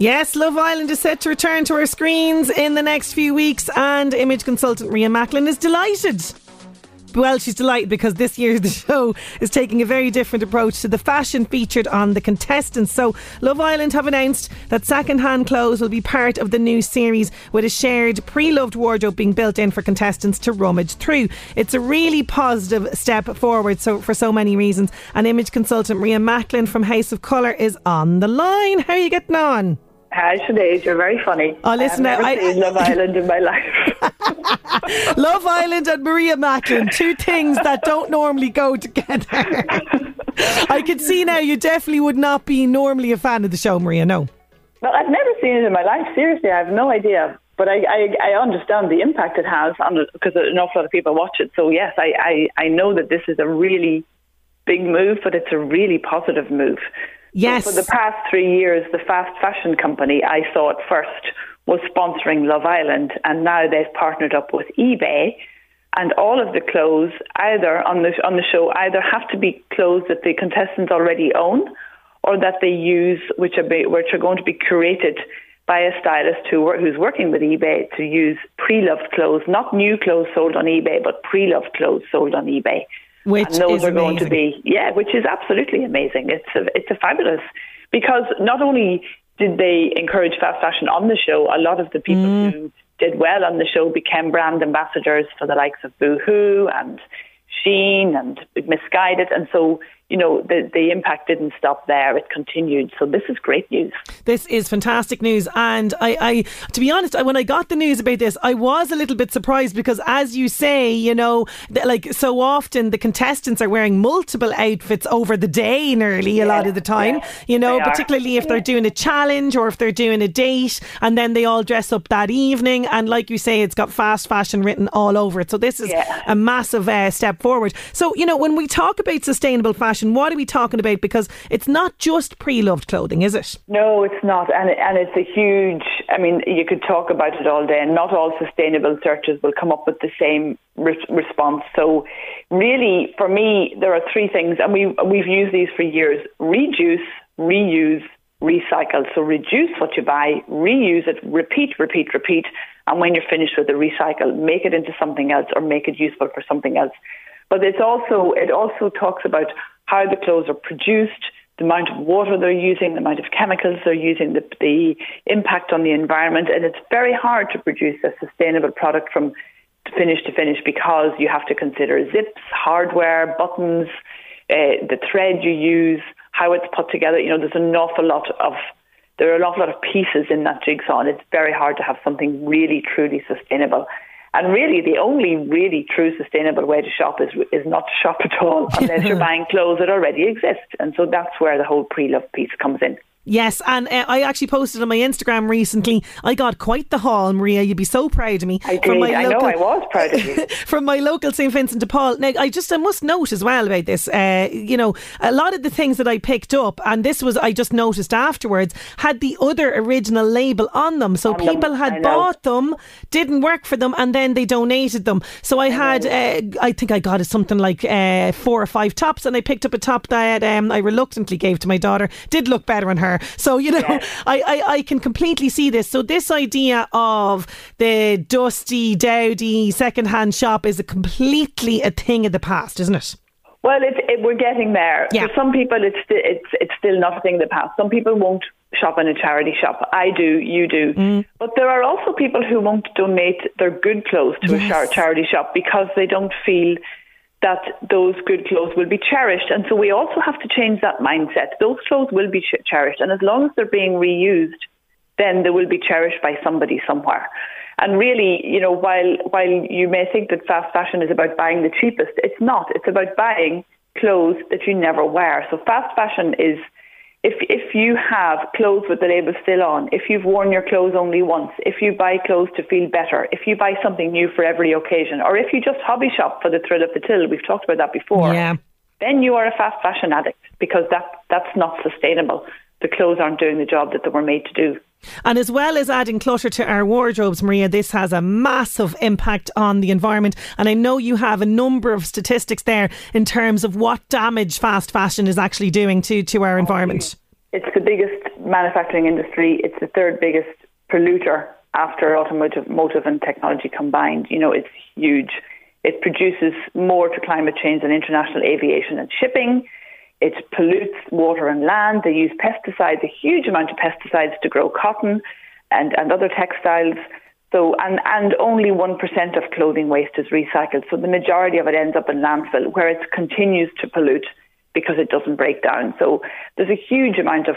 Yes, Love Island is set to return to our screens in the next few weeks, and image consultant Ria Macklin is delighted. Well, she's delighted because this year the show is taking a very different approach to the fashion featured on the contestants. So, Love Island have announced that second-hand clothes will be part of the new series, with a shared pre-loved wardrobe being built in for contestants to rummage through. It's a really positive step forward, so for so many reasons. And image consultant Ria Macklin from House of Colour is on the line. How are you getting on? Hi, Sinead, you're very funny. Oh, listen, I've never I- seen Love Island in my life. Love Island and Maria Macklin, two things that don't normally go together. I can see now you definitely would not be normally a fan of the show, Maria. No. well, I've never seen it in my life. Seriously, I have no idea. But I, I, I understand the impact it has on because an awful lot of people watch it. So yes, I, I, I know that this is a really big move, but it's a really positive move. Yes. So for the past three years, the fast fashion company I saw it first was sponsoring Love Island, and now they've partnered up with eBay. And all of the clothes, either on the on the show, either have to be clothes that the contestants already own, or that they use, which are be, which are going to be curated by a stylist who who's working with eBay to use pre-loved clothes, not new clothes sold on eBay, but pre-loved clothes sold on eBay. Which and those is are going to be yeah, which is absolutely amazing. It's a, it's a fabulous because not only did they encourage fast fashion on the show, a lot of the people Mm. who did well on the show became brand ambassadors for the likes of Boohoo and Shein and Missguided, and so you know the the impact didn't stop there; it continued. So this is great news. This is fantastic news, and I, I, to be honest, I- when I got the news about this, I was a little bit surprised because, as you say, you know, like so often the contestants are wearing multiple outfits over the day, nearly a lot of the time. yeah, you know, they are. particularly if they're doing a challenge or if they're doing a date, and then they all dress up that evening. And like you say, it's got fast fashion written all over it. So this is Yeah. a massive uh, step forward. So you know, when we talk about sustainable fashion, what are we talking about? Because it's not just pre-loved clothing, is it? No, it's not, and and it's a huge. I mean, you could talk about it all day, and not all sustainable searches will come up with the same re- response. So, really, for me, there are three things, and we we've used these for years: reduce, reuse, recycle. So, reduce what you buy, reuse it, repeat, repeat, repeat, and when you're finished with the recycle, make it into something else or make it useful for something else. But it's also it also talks about how the clothes are produced, the amount of water they're using, the amount of chemicals they're using, the, the impact on the environment, and it's very hard to produce a sustainable product from finish to finish because you have to consider zips, hardware, buttons, uh, the thread you use, how it's put together. You know, there's an awful lot of there are an awful lot of pieces in that jigsaw, and it's very hard to have something really truly sustainable. And really, the only really true sustainable way to shop is is not to shop at all unless you're buying clothes that already exist. And so that's where the whole pre-love piece comes in. Yes, and uh, I actually posted on my Instagram recently. I got quite the haul, Maria. You'd be so proud of me. I did. I know. I was proud of you. from my local St Vincent de Paul. Now, I just I must note as well about this. Uh, you know, a lot of the things that I picked up, and this was I just noticed afterwards, had the other original label on them. So On people I had bought them, didn't work for them, and then they donated them. So I had, uh, I think I got something like uh, four or five tops, and I picked up a top that um, I reluctantly gave to my daughter. Did look better on her. So you know, I, I I can completely see this. So this idea of the dusty, dowdy second-hand shop is a completely a thing of the past, isn't it? Well, it, it, we're getting there. Yeah. For some people, it's it's it's still not a thing of the past. Some people won't shop in a charity shop. I do, you do. Mm. But there are also people who won't donate their good clothes to a char- charity shop because they don't feel that those good clothes will be cherished. And so we also have to change that mindset. Those clothes will be ch- cherished, and as long as they're being reused, then they will be cherished by somebody somewhere. And really, you know, while while you may think that fast fashion is about buying the cheapest, it's not. It's about buying clothes that you never wear. So fast fashion is if if you have clothes with the label still on, if you've worn your clothes only once, if you buy clothes to feel better, if you buy something new for every occasion, or if you just hobby shop for the thrill of the till, we've talked about that before. Yeah. Then you are a fast fashion addict because that that's not sustainable. The clothes aren't doing the job that they were made to do. And as well as adding clutter to our wardrobes, Maria, this has a massive impact on the environment. And I know you have a number of statistics there in terms of what damage fast fashion is actually doing to, to our environment. It's the biggest manufacturing industry. It's the third biggest polluter after automotive motive and technology combined. You know, it's huge. It produces more to climate change than international aviation and shipping. It pollutes water and land. They use pesticides, a huge amount of pesticides to grow cotton and, and other textiles. So and, and only one percent of clothing waste is recycled. So the majority of it ends up in landfill where it continues to pollute because it doesn't break down. So there's a huge amount of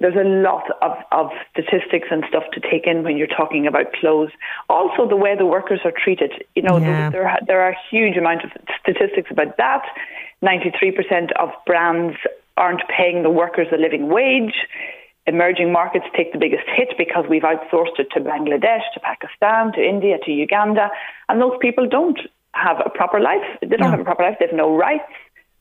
there's a lot of, of statistics and stuff to take in when you're talking about clothes. Also, the way the workers are treated. You know, Yeah. there there are huge amount of statistics about that. Ninety-three percent of brands aren't paying the workers a living wage. Emerging markets take the biggest hit because we've outsourced it to Bangladesh, to Pakistan, to India, to Uganda, and those people don't have a proper life. They don't No. have a proper life. They have no rights.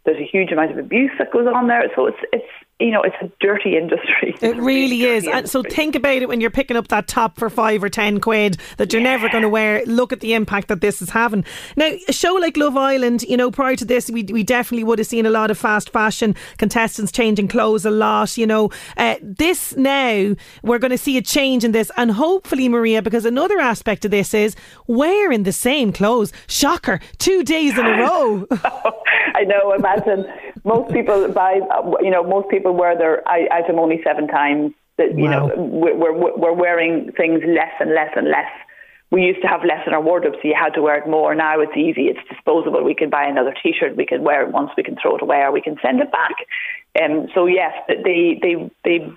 There's a huge amount of abuse that goes on there. So it's it's you know it's a dirty industry. It really is. And so think about it when you're picking up that top for five or ten quid that you're never going to wear. Look at the impact that this is having. Now, a show like Love Island, you know, prior to this, we, we definitely would have seen a lot of fast fashion contestants changing clothes a lot. You know, uh, this now, we're going to see a change in this. And hopefully, Maria, because another aspect of this is wearing the same clothes. Shocker, two days in a row. I know. Imagine most people buy. You know, most people wear their item only seven times. That you Wow. know, we're, we're we're wearing things less and less and less. We used to have less in our wardrobe, so you had to wear it more. Now it's easy; it's disposable. We can buy another T-shirt. We can wear it once. We can throw it away, or we can send it back. Um, so yes, they they they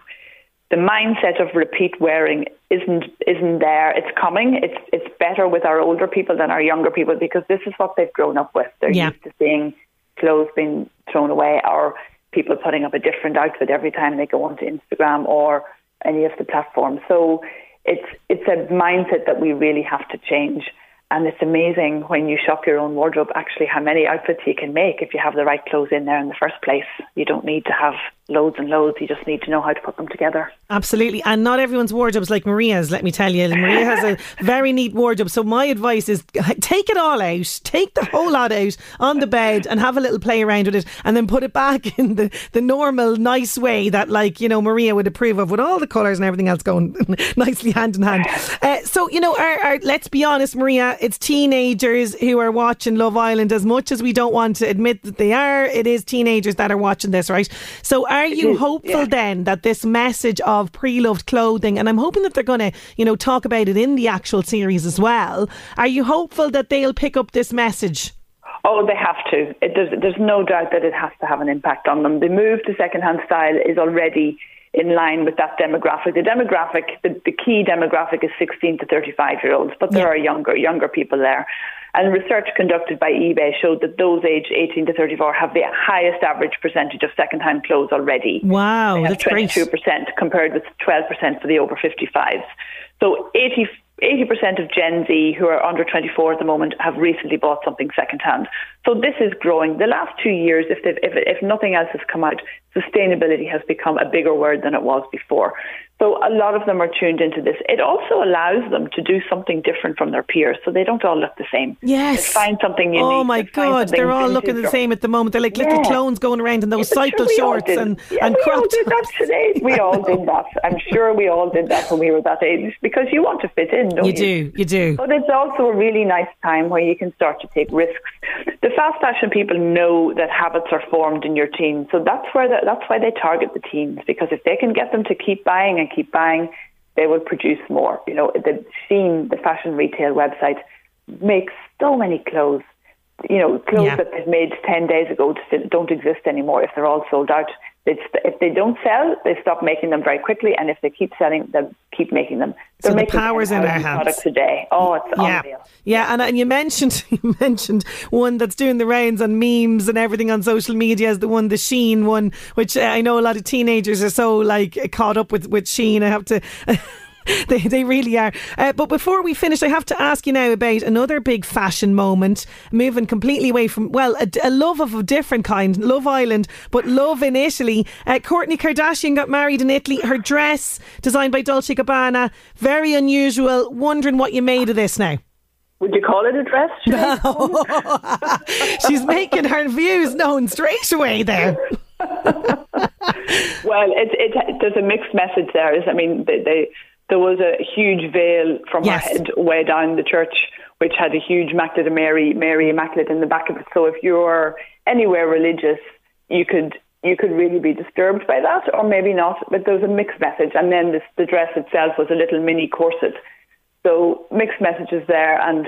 the mindset of repeat wearing isn't isn't there. It's coming. It's it's better with our older people than our younger people because this is what they've grown up with. They're Yeah. used to seeing clothes being thrown away or people putting up a different outfit every time they go onto Instagram or any of the platforms. So it's it's a mindset that we really have to change. And it's amazing when you shop your own wardrobe actually how many outfits you can make if you have the right clothes in there in the first place. You don't need to have loads and loads. You just need to know how to put them together. Absolutely. And not everyone's wardrobe's like Maria's, let me tell you. Maria has a very neat wardrobe. So my advice is take it all out, take the whole lot out on the bed and have a little play around with it and then put it back in the, the normal, nice way that, like, you know, Maria would approve of with all the colours and everything else going nicely hand in hand. Uh, so, you know, our, our, let's be honest, Maria, it's teenagers who are watching Love Island as much as we don't want to admit that they are. It is teenagers that are watching this, right? So are you hopeful yeah. then that this message of pre-loved clothing, and I'm hoping that they're going to, you know, talk about it in the actual series as well. Are you hopeful that they'll pick up this message? Oh, they have to. It, there's, there's no doubt that it has to have an impact on them. The move to second-hand style is already in line with that demographic. The demographic, the, the key demographic is 16 to 35 year olds, but there Yeah. are younger younger people there. And research conducted by eBay showed that those aged 18 to 34 have the highest average percentage of second-hand clothes already. Wow, that's great. 22% compared with 12% for the over 55s. So 80, 80% of Gen Z who are under 24 at the moment have recently bought something secondhand. So this is growing. The last two years, if, if, if nothing else has come out, sustainability has become a bigger word than it was before. So a lot of them are tuned into this. It also allows them to do something different from their peers, so they don't all look the same. Yes. They find something oh unique. Oh my God, they're all looking the same at the moment. They're like little clones going around in those Yeah, cycle sure, shorts and, yeah, and we all did that today. We all did that. I'm sure we all did that when we were that age because you want to fit in, don't You you? do, you do. But it's also a really nice time where you can start to take risks. The fast fashion people know that habits are formed in your teens, so that's where the, that's why they target the teens because if they can get them to keep buying and keep buying, they will produce more. You know, the Shein, the fashion retail website, makes so many clothes. You know, clothes Yeah. that they've made ten days ago don't exist anymore if they're all sold out. If they don't sell, they stop making them very quickly, and if they keep selling, they keep making them. So They're the making power's in our 10,000 hands. Products a day. Oh, it's Yeah, unreal. yeah, and and you mentioned you mentioned one that's doing the rounds on memes and everything on social media is the one, the Shein one, which uh, I know a lot of teenagers are so like caught up with with Shein. I have to. They, they really are. Uh, but before we finish, I have to ask you now about another big fashion moment, moving completely away from, well, a, a love of a different kind, Love Island, but love in Italy. Uh, Kourtney Kardashian got married in Italy. Her dress, designed by Dolce Gabbana, very unusual. Wondering what you made of this now. Would you call it a dress? Sinead? She's making her views known straight away there. Well, it, it, there's a mixed message there. I mean, they, they, there was a huge veil from Yes. her head way down the church, which had a huge Immaculate Mary, Mary Immaculate in the back of it. So if you're anywhere religious, you could you could really be disturbed by that, or maybe not. But there was a mixed message, and then this, the dress itself was a little mini corset. So mixed messages there, and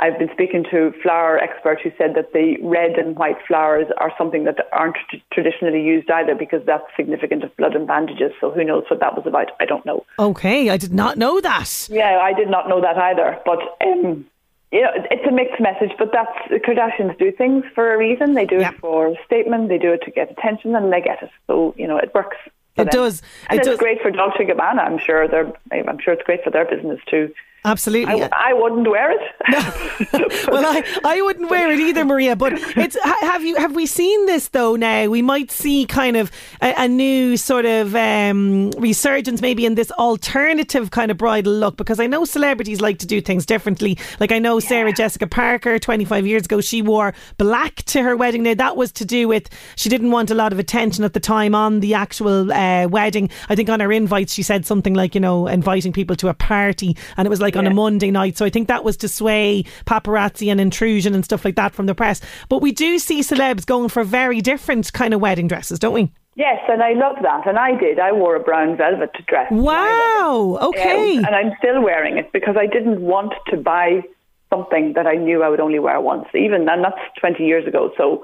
I've been speaking to flower expert who said that the red and white flowers are something that aren't t- traditionally used either because that's significant of blood and bandages. So who knows what that was about? I don't know. Okay, I did not know that. Yeah, I did not know that either. But um, you know, it's a mixed message. But that's Kardashians do things for a reason. They do Yeah. it for a statement. They do it to get attention, and they get it. So you know, it works. It them. does. and It it's does. great for Dolce Gabbana. I'm sure they're. I'm sure it's great for their business too. Absolutely. I, I wouldn't wear it. well, I, I wouldn't wear it either, Maria. But it's have you have we seen this though? Now we might see kind of a, a new sort of um, resurgence, maybe in this alternative kind of bridal look, because I know celebrities like to do things differently. Like I know Sarah Jessica Parker, twenty five years ago, she wore black to her wedding. Now that was to do with she didn't want a lot of attention at the time on the actual uh, wedding. I think on her invites she said something like you know inviting people to a party, and it was like on a Monday night. So I think that was to sway paparazzi and intrusion and stuff like that from the press. But we do see celebs going for very different kind of wedding dresses, don't we? yes, and I love that. And I did. I wore a brown velvet dress. to my Wow. Okay. Um, and I'm still wearing it because I didn't want to buy something that I knew I would only wear once, even, and that's 20 years ago. So,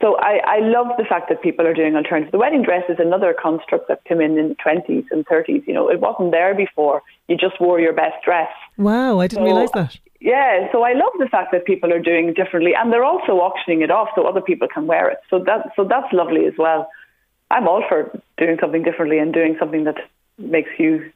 so I, I love the fact that people are doing alternatives. The wedding dress is another construct that came in in the 20s and 30s. You know, it wasn't there before. You just wore your best dress. Wow. I didn't So, realise that. Yeah, so I love the fact that people are doing it differently, and they're also auctioning it off so other people can wear it. So that so that's lovely as well. I'm all for doing something differently and doing something that makes you,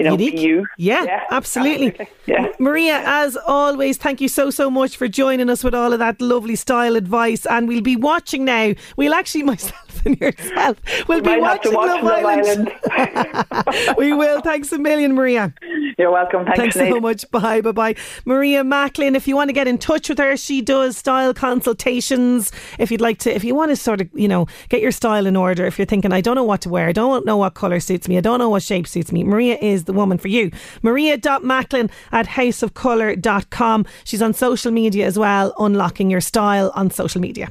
you know, Unique. be you. Yeah, absolutely. Yeah. Maria, as always, thank you so, so much for joining us with all of that lovely style advice. And we'll be watching now. We'll actually, myself and yourself, we'll be have to watching watch Love Island. we will. Thanks a million, Maria. You're welcome. Thanks, Thanks so much. Bye, bye, bye. Maria Macklin, if you want to get in touch with her, she does style consultations. If you'd like to, if you want to sort of, you know, get your style in order, if you're thinking, I don't know what to wear, I don't know what colour suits me, I don't know what shape suits me, Maria is the woman for you. Maria.macklin at houseofcolour.com. She's on social media as well, unlocking your style on social media.